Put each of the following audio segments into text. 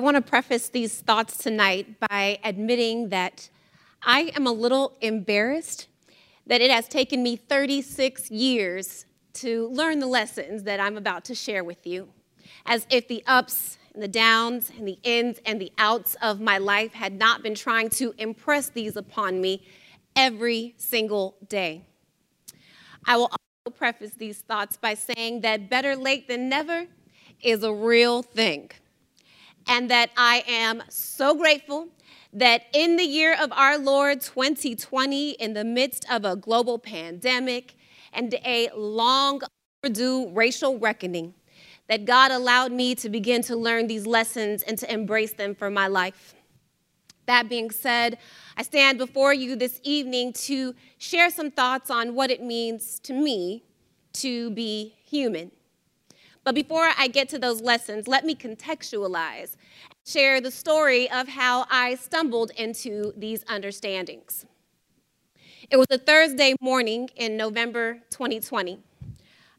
want to preface these thoughts tonight by admitting that I am a little embarrassed that it has taken me 36 years to learn the lessons that I'm about to share with you, as if the ups and the downs and the ins and the outs of my life had not been trying to impress these upon me every single day. I will also preface these thoughts by saying that better late than never is a real thing and that I am so grateful that in the year of our Lord 2020, in the midst of a global pandemic and a long overdue racial reckoning, that God allowed me to begin to learn these lessons and to embrace them for my life. That being said, I stand before you this evening to share some thoughts on what it means to me to be human. But before I get to those lessons, let me contextualize, share the story of how I stumbled into these understandings. It was a Thursday morning in November 2020.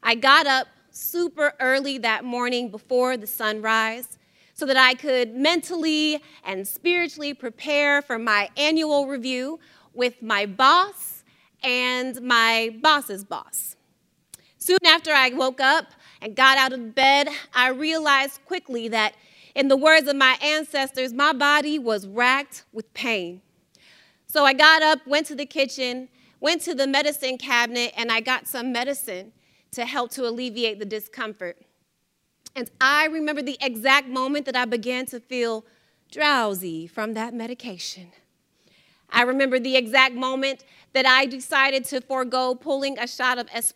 I got up super early that morning before the sunrise so that I could mentally and spiritually prepare for my annual review with my boss and my boss's boss. Soon after I woke up, and got out of bed, I realized quickly that, in the words of my ancestors, my body was racked with pain. So I got up, went to the kitchen, went to the medicine cabinet, and I got some medicine to help to alleviate the discomfort. And I remember the exact moment that I began to feel drowsy from that medication. I remember the exact moment that I decided to forego pulling a shot of espresso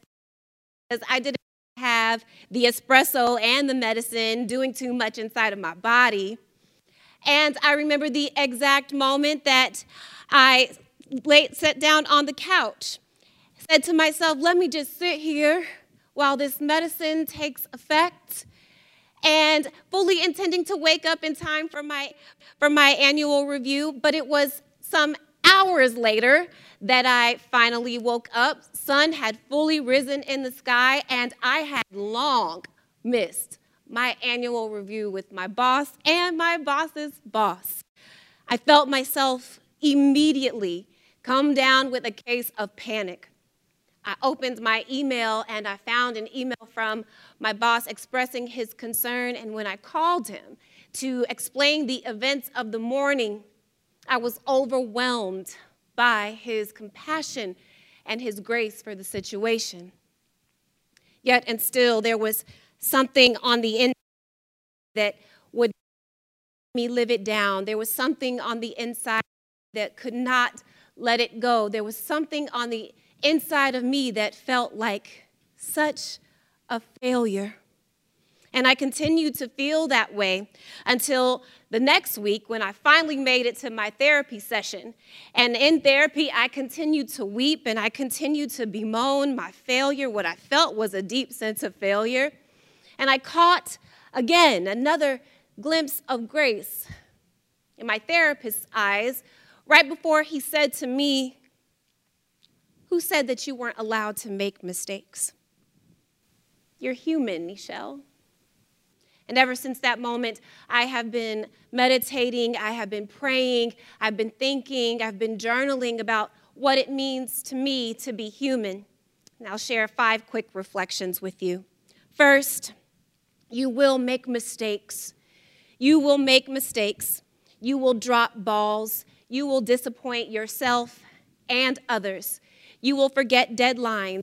because I didn't have the espresso and the medicine doing too much inside of my body. And I remember the exact moment that I laid, sat down on the couch, said to myself, let me just sit here while this medicine takes effect. And fully intending to wake up in time for my, for my annual review, but it was some hours later that I finally woke up. Sun had fully risen in the sky, and I had long missed my annual review with my boss and my boss's boss. I felt myself immediately come down with a case of panic. I opened my email and I found an email from my boss expressing his concern. And when I called him to explain the events of the morning, I was overwhelmed by his compassion and his grace for the situation. Yet and still, there was something on the inside that would me live it down. There was something on the inside that could not let it go. There was something on the inside of me that felt like such a failure. And I continued to feel that way until the next week when I finally made it to my therapy session. And in therapy, I continued to weep and I continued to bemoan my failure, what I felt was a deep sense of failure. And I caught again another glimpse of grace in my therapist's eyes right before he said to me, Who said that you weren't allowed to make mistakes? You're human, Nichelle. And ever since that moment, I have been meditating, I have been praying, I've been thinking, I've been journaling about what it means to me to be human. And I'll share five quick reflections with you. First, you will make mistakes. You will make mistakes. You will drop balls. You will disappoint yourself and others. You will forget deadlines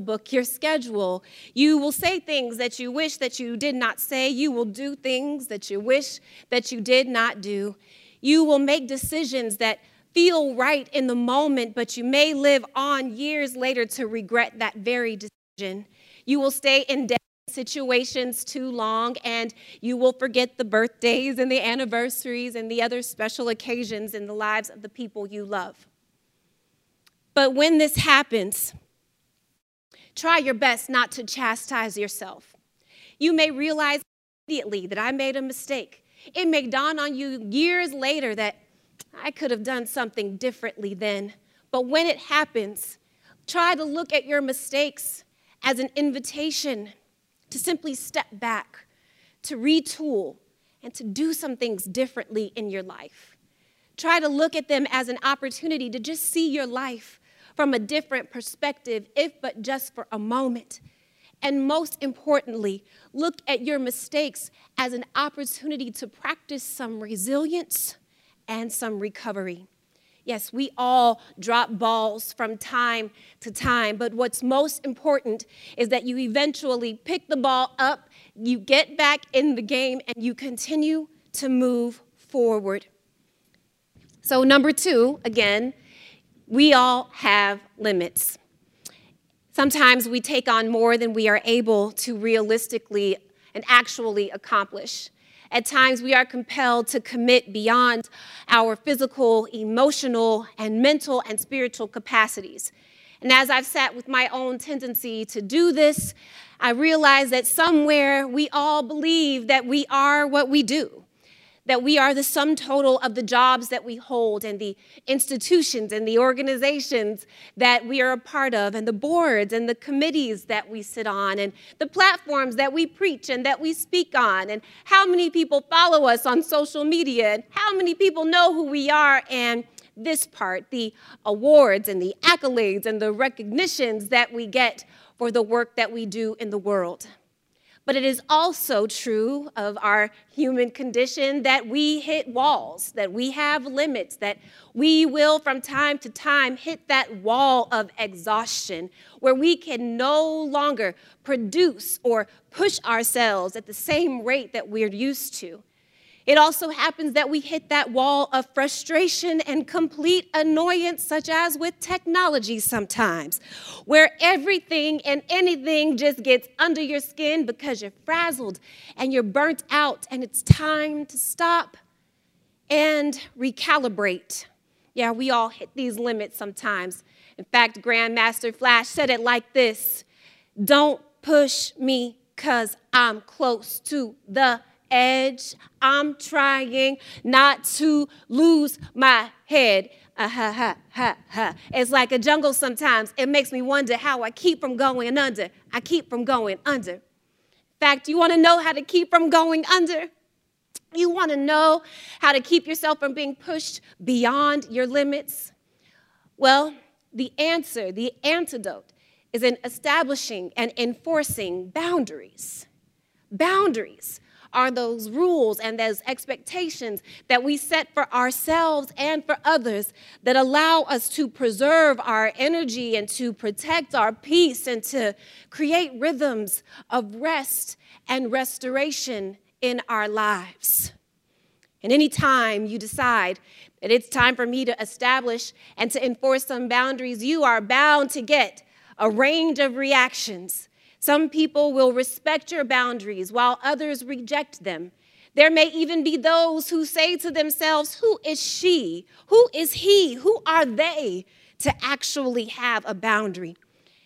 book your schedule. You will say things that you wish that you did not say. You will do things that you wish that you did not do. You will make decisions that feel right in the moment, but you may live on years later to regret that very decision. You will stay in debt situations too long and you will forget the birthdays and the anniversaries and the other special occasions in the lives of the people you love. But when this happens, Try your best not to chastise yourself. You may realize immediately that I made a mistake. It may dawn on you years later that I could have done something differently then. But when it happens, try to look at your mistakes as an invitation to simply step back, to retool, and to do some things differently in your life. Try to look at them as an opportunity to just see your life from a different perspective, if but just for a moment. And most importantly, look at your mistakes as an opportunity to practice some resilience and some recovery. Yes, we all drop balls from time to time, but what's most important is that you eventually pick the ball up, you get back in the game, and you continue to move forward. So, number two, again, we all have limits. Sometimes we take on more than we are able to realistically and actually accomplish. At times, we are compelled to commit beyond our physical, emotional, and mental and spiritual capacities. And as I've sat with my own tendency to do this, I realize that somewhere we all believe that we are what we do that we are the sum total of the jobs that we hold and the institutions and the organizations that we are a part of and the boards and the committees that we sit on and the platforms that we preach and that we speak on and how many people follow us on social media and how many people know who we are and this part the awards and the accolades and the recognitions that we get for the work that we do in the world. But it is also true of our human condition that we hit walls, that we have limits, that we will from time to time hit that wall of exhaustion where we can no longer produce or push ourselves at the same rate that we're used to. It also happens that we hit that wall of frustration and complete annoyance, such as with technology sometimes, where everything and anything just gets under your skin because you're frazzled and you're burnt out, and it's time to stop and recalibrate. Yeah, we all hit these limits sometimes. In fact, Grandmaster Flash said it like this Don't push me because I'm close to the edge. I'm trying not to lose my head. Uh, ha, ha, ha, ha. It's like a jungle sometimes. It makes me wonder how I keep from going under. I keep from going under. In fact, you want to know how to keep from going under? You want to know how to keep yourself from being pushed beyond your limits? Well, the answer, the antidote, is in establishing and enforcing boundaries. Boundaries are those rules and those expectations that we set for ourselves and for others that allow us to preserve our energy and to protect our peace and to create rhythms of rest and restoration in our lives. And any time you decide that it's time for me to establish and to enforce some boundaries, you are bound to get a range of reactions some people will respect your boundaries while others reject them. There may even be those who say to themselves, Who is she? Who is he? Who are they to actually have a boundary?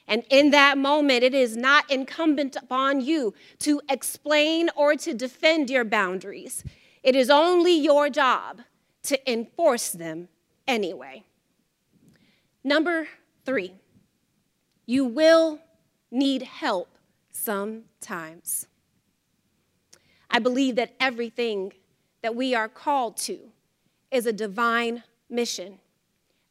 And in that moment, it is not incumbent upon you to explain or to defend your boundaries. It is only your job to enforce them anyway. Number three, you will need help sometimes. I believe that everything that we are called to is a divine mission,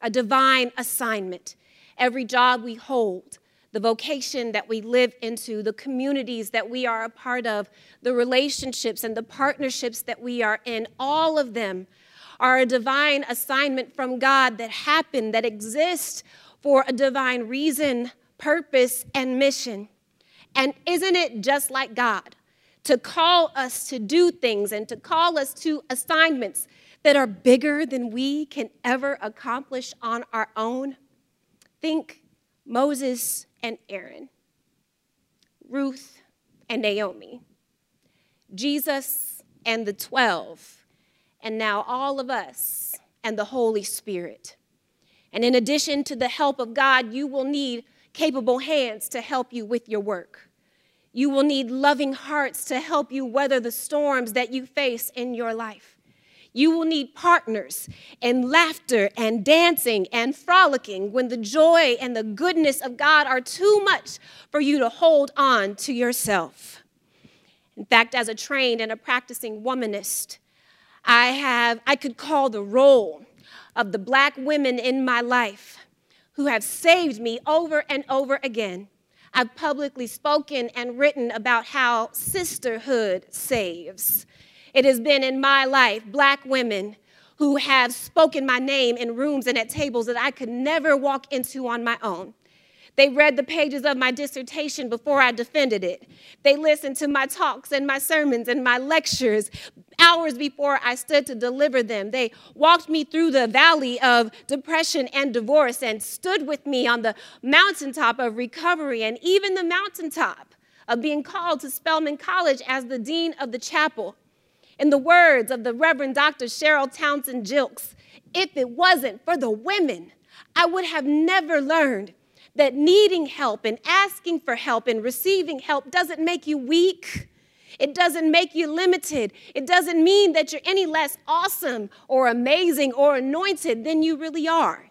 a divine assignment. Every job we hold, the vocation that we live into, the communities that we are a part of, the relationships and the partnerships that we are in, all of them are a divine assignment from God that happened, that exists for a divine reason, purpose, and mission. And isn't it just like God to call us to do things and to call us to assignments that are bigger than we can ever accomplish on our own? Think Moses and Aaron, Ruth and Naomi, Jesus and the 12, and now all of us and the Holy Spirit. And in addition to the help of God, you will need capable hands to help you with your work. You will need loving hearts to help you weather the storms that you face in your life. You will need partners and laughter and dancing and frolicking when the joy and the goodness of God are too much for you to hold on to yourself. In fact, as a trained and a practicing womanist, I have I could call the role of the black women in my life who have saved me over and over again. I've publicly spoken and written about how sisterhood saves. It has been in my life black women who have spoken my name in rooms and at tables that I could never walk into on my own. They read the pages of my dissertation before I defended it. They listened to my talks and my sermons and my lectures hours before I stood to deliver them. They walked me through the valley of depression and divorce and stood with me on the mountaintop of recovery and even the mountaintop of being called to Spelman College as the dean of the chapel. In the words of the Reverend Dr. Cheryl Townsend Gilkes, if it wasn't for the women, I would have never learned that needing help and asking for help and receiving help doesn't make you weak. It doesn't make you limited. It doesn't mean that you're any less awesome or amazing or anointed than you really are.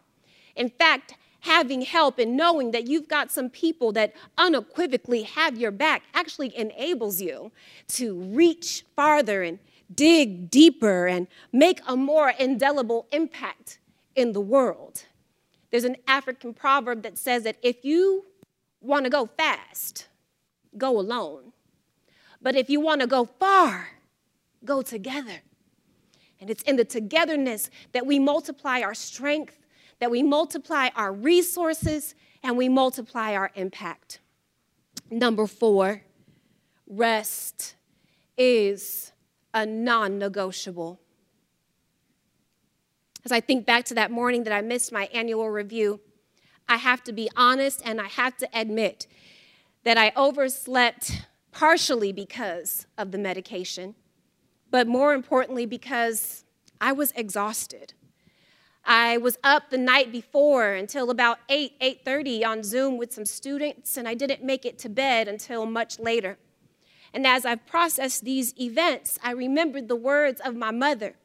In fact, having help and knowing that you've got some people that unequivocally have your back actually enables you to reach farther and dig deeper and make a more indelible impact in the world. There's an African proverb that says that if you want to go fast, go alone. But if you want to go far, go together. And it's in the togetherness that we multiply our strength, that we multiply our resources, and we multiply our impact. Number four, rest is a non negotiable. As I think back to that morning that I missed my annual review, I have to be honest and I have to admit that I overslept partially because of the medication, but more importantly because I was exhausted. I was up the night before until about 8, 8:30 on Zoom with some students and I didn't make it to bed until much later. And as I've processed these events, I remembered the words of my mother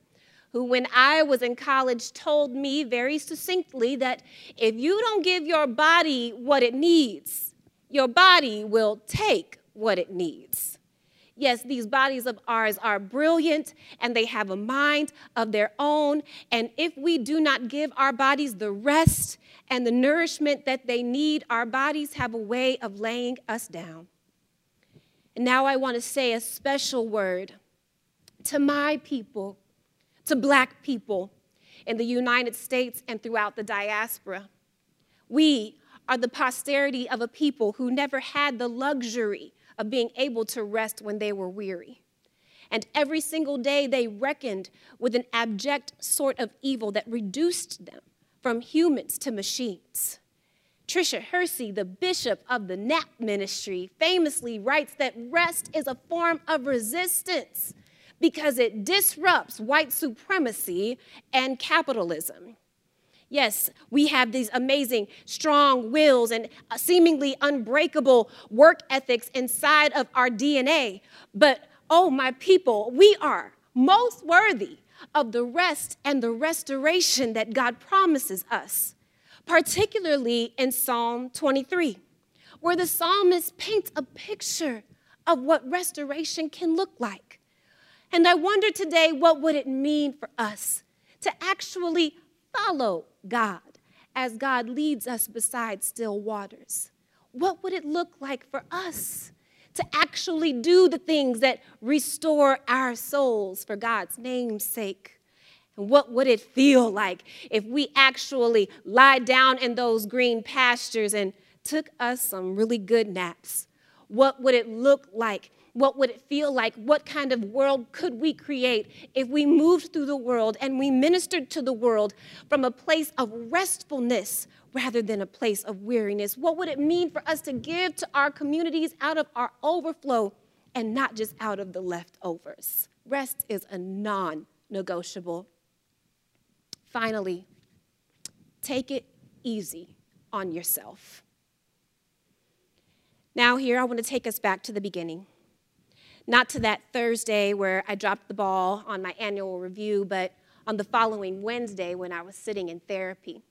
who, when I was in college, told me very succinctly that if you don't give your body what it needs, your body will take what it needs. Yes, these bodies of ours are brilliant and they have a mind of their own. And if we do not give our bodies the rest and the nourishment that they need, our bodies have a way of laying us down. And now I want to say a special word to my people to black people in the United States and throughout the diaspora. We are the posterity of a people who never had the luxury of being able to rest when they were weary. And every single day they reckoned with an abject sort of evil that reduced them from humans to machines. Tricia Hersey, the bishop of the NAP ministry, famously writes that rest is a form of resistance because it disrupts white supremacy and capitalism. Yes, we have these amazing, strong wills and uh, seemingly unbreakable work ethics inside of our DNA. But, oh, my people, we are most worthy of the rest and the restoration that God promises us, particularly in Psalm 23, where the psalmist paints a picture of what restoration can look like. And I wonder today, what would it mean for us to actually follow God as God leads us beside still waters? What would it look like for us to actually do the things that restore our souls for God's name's sake? And what would it feel like if we actually lied down in those green pastures and took us some really good naps? What would it look like what would it feel like? What kind of world could we create if we moved through the world and we ministered to the world from a place of restfulness rather than a place of weariness? What would it mean for us to give to our communities out of our overflow and not just out of the leftovers? Rest is a non negotiable. Finally, take it easy on yourself. Now, here I want to take us back to the beginning. Not to that Thursday where I dropped the ball on my annual review, but on the following Wednesday when I was sitting in therapy.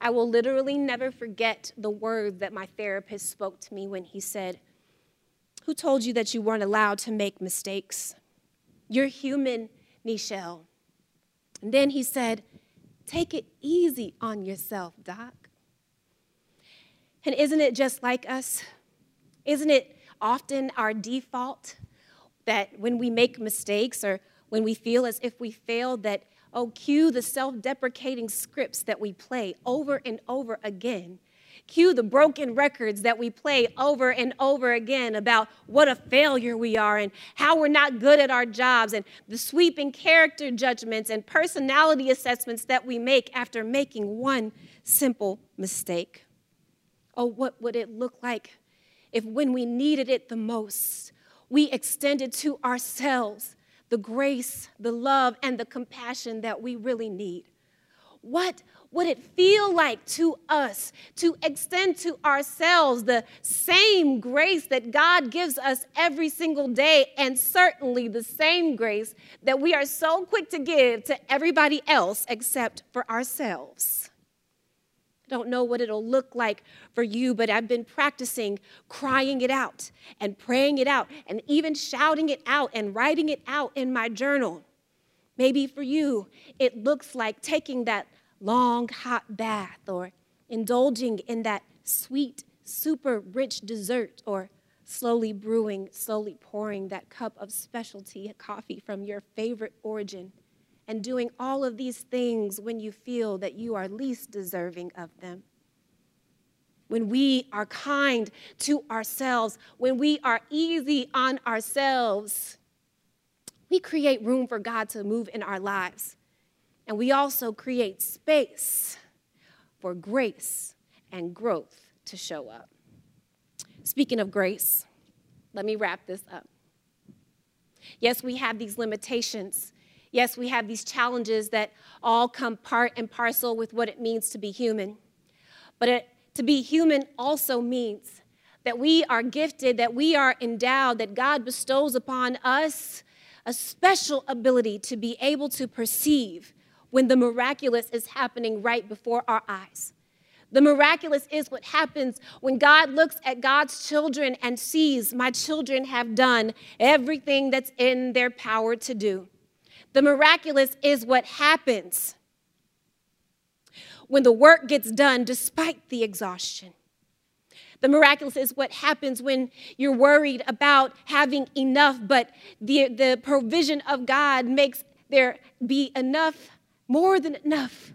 I will literally never forget the words that my therapist spoke to me when he said, Who told you that you weren't allowed to make mistakes? You're human, Nichelle. And then he said, Take it easy on yourself, Doc. And isn't it just like us? Isn't it often our default that when we make mistakes or when we feel as if we failed, that, oh, cue the self deprecating scripts that we play over and over again cue the broken records that we play over and over again about what a failure we are and how we're not good at our jobs and the sweeping character judgments and personality assessments that we make after making one simple mistake. Oh, what would it look like if when we needed it the most, we extended to ourselves the grace, the love, and the compassion that we really need? What would it feel like to us to extend to ourselves the same grace that God gives us every single day, and certainly the same grace that we are so quick to give to everybody else except for ourselves? Don't know what it'll look like for you, but I've been practicing crying it out and praying it out and even shouting it out and writing it out in my journal. Maybe for you, it looks like taking that long hot bath or indulging in that sweet, super rich dessert or slowly brewing, slowly pouring that cup of specialty coffee from your favorite origin and doing all of these things when you feel that you are least deserving of them. When we are kind to ourselves, when we are easy on ourselves, we create room for God to move in our lives. And we also create space for grace and growth to show up. Speaking of grace, let me wrap this up. Yes, we have these limitations. Yes, we have these challenges that all come part and parcel with what it means to be human. But it, to be human also means that we are gifted, that we are endowed, that God bestows upon us a special ability to be able to perceive when the miraculous is happening right before our eyes. The miraculous is what happens when God looks at God's children and sees, my children have done everything that's in their power to do. The miraculous is what happens when the work gets done despite the exhaustion. The miraculous is what happens when you're worried about having enough, but the, the provision of God makes there be enough more than enough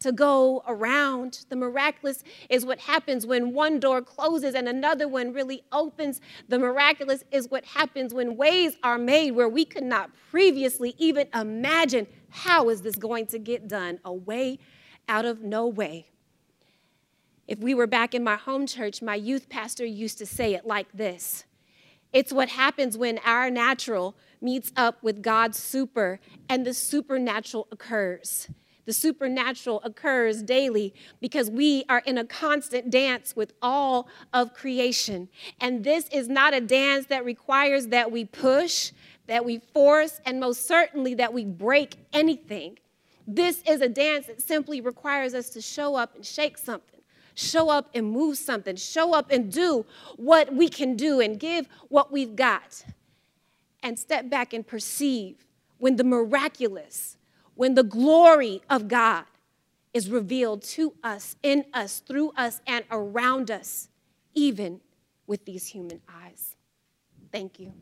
to go around. The miraculous is what happens when one door closes and another one really opens. The miraculous is what happens when ways are made where we could not previously even imagine how is this going to get done? A way out of no way. If we were back in my home church, my youth pastor used to say it like this It's what happens when our natural meets up with God's super, and the supernatural occurs. The supernatural occurs daily because we are in a constant dance with all of creation. And this is not a dance that requires that we push, that we force, and most certainly that we break anything. This is a dance that simply requires us to show up and shake something, show up and move something, show up and do what we can do and give what we've got and step back and perceive when the miraculous, when the glory of God is revealed to us, in us, through us, and around us, even with these human eyes. Thank you.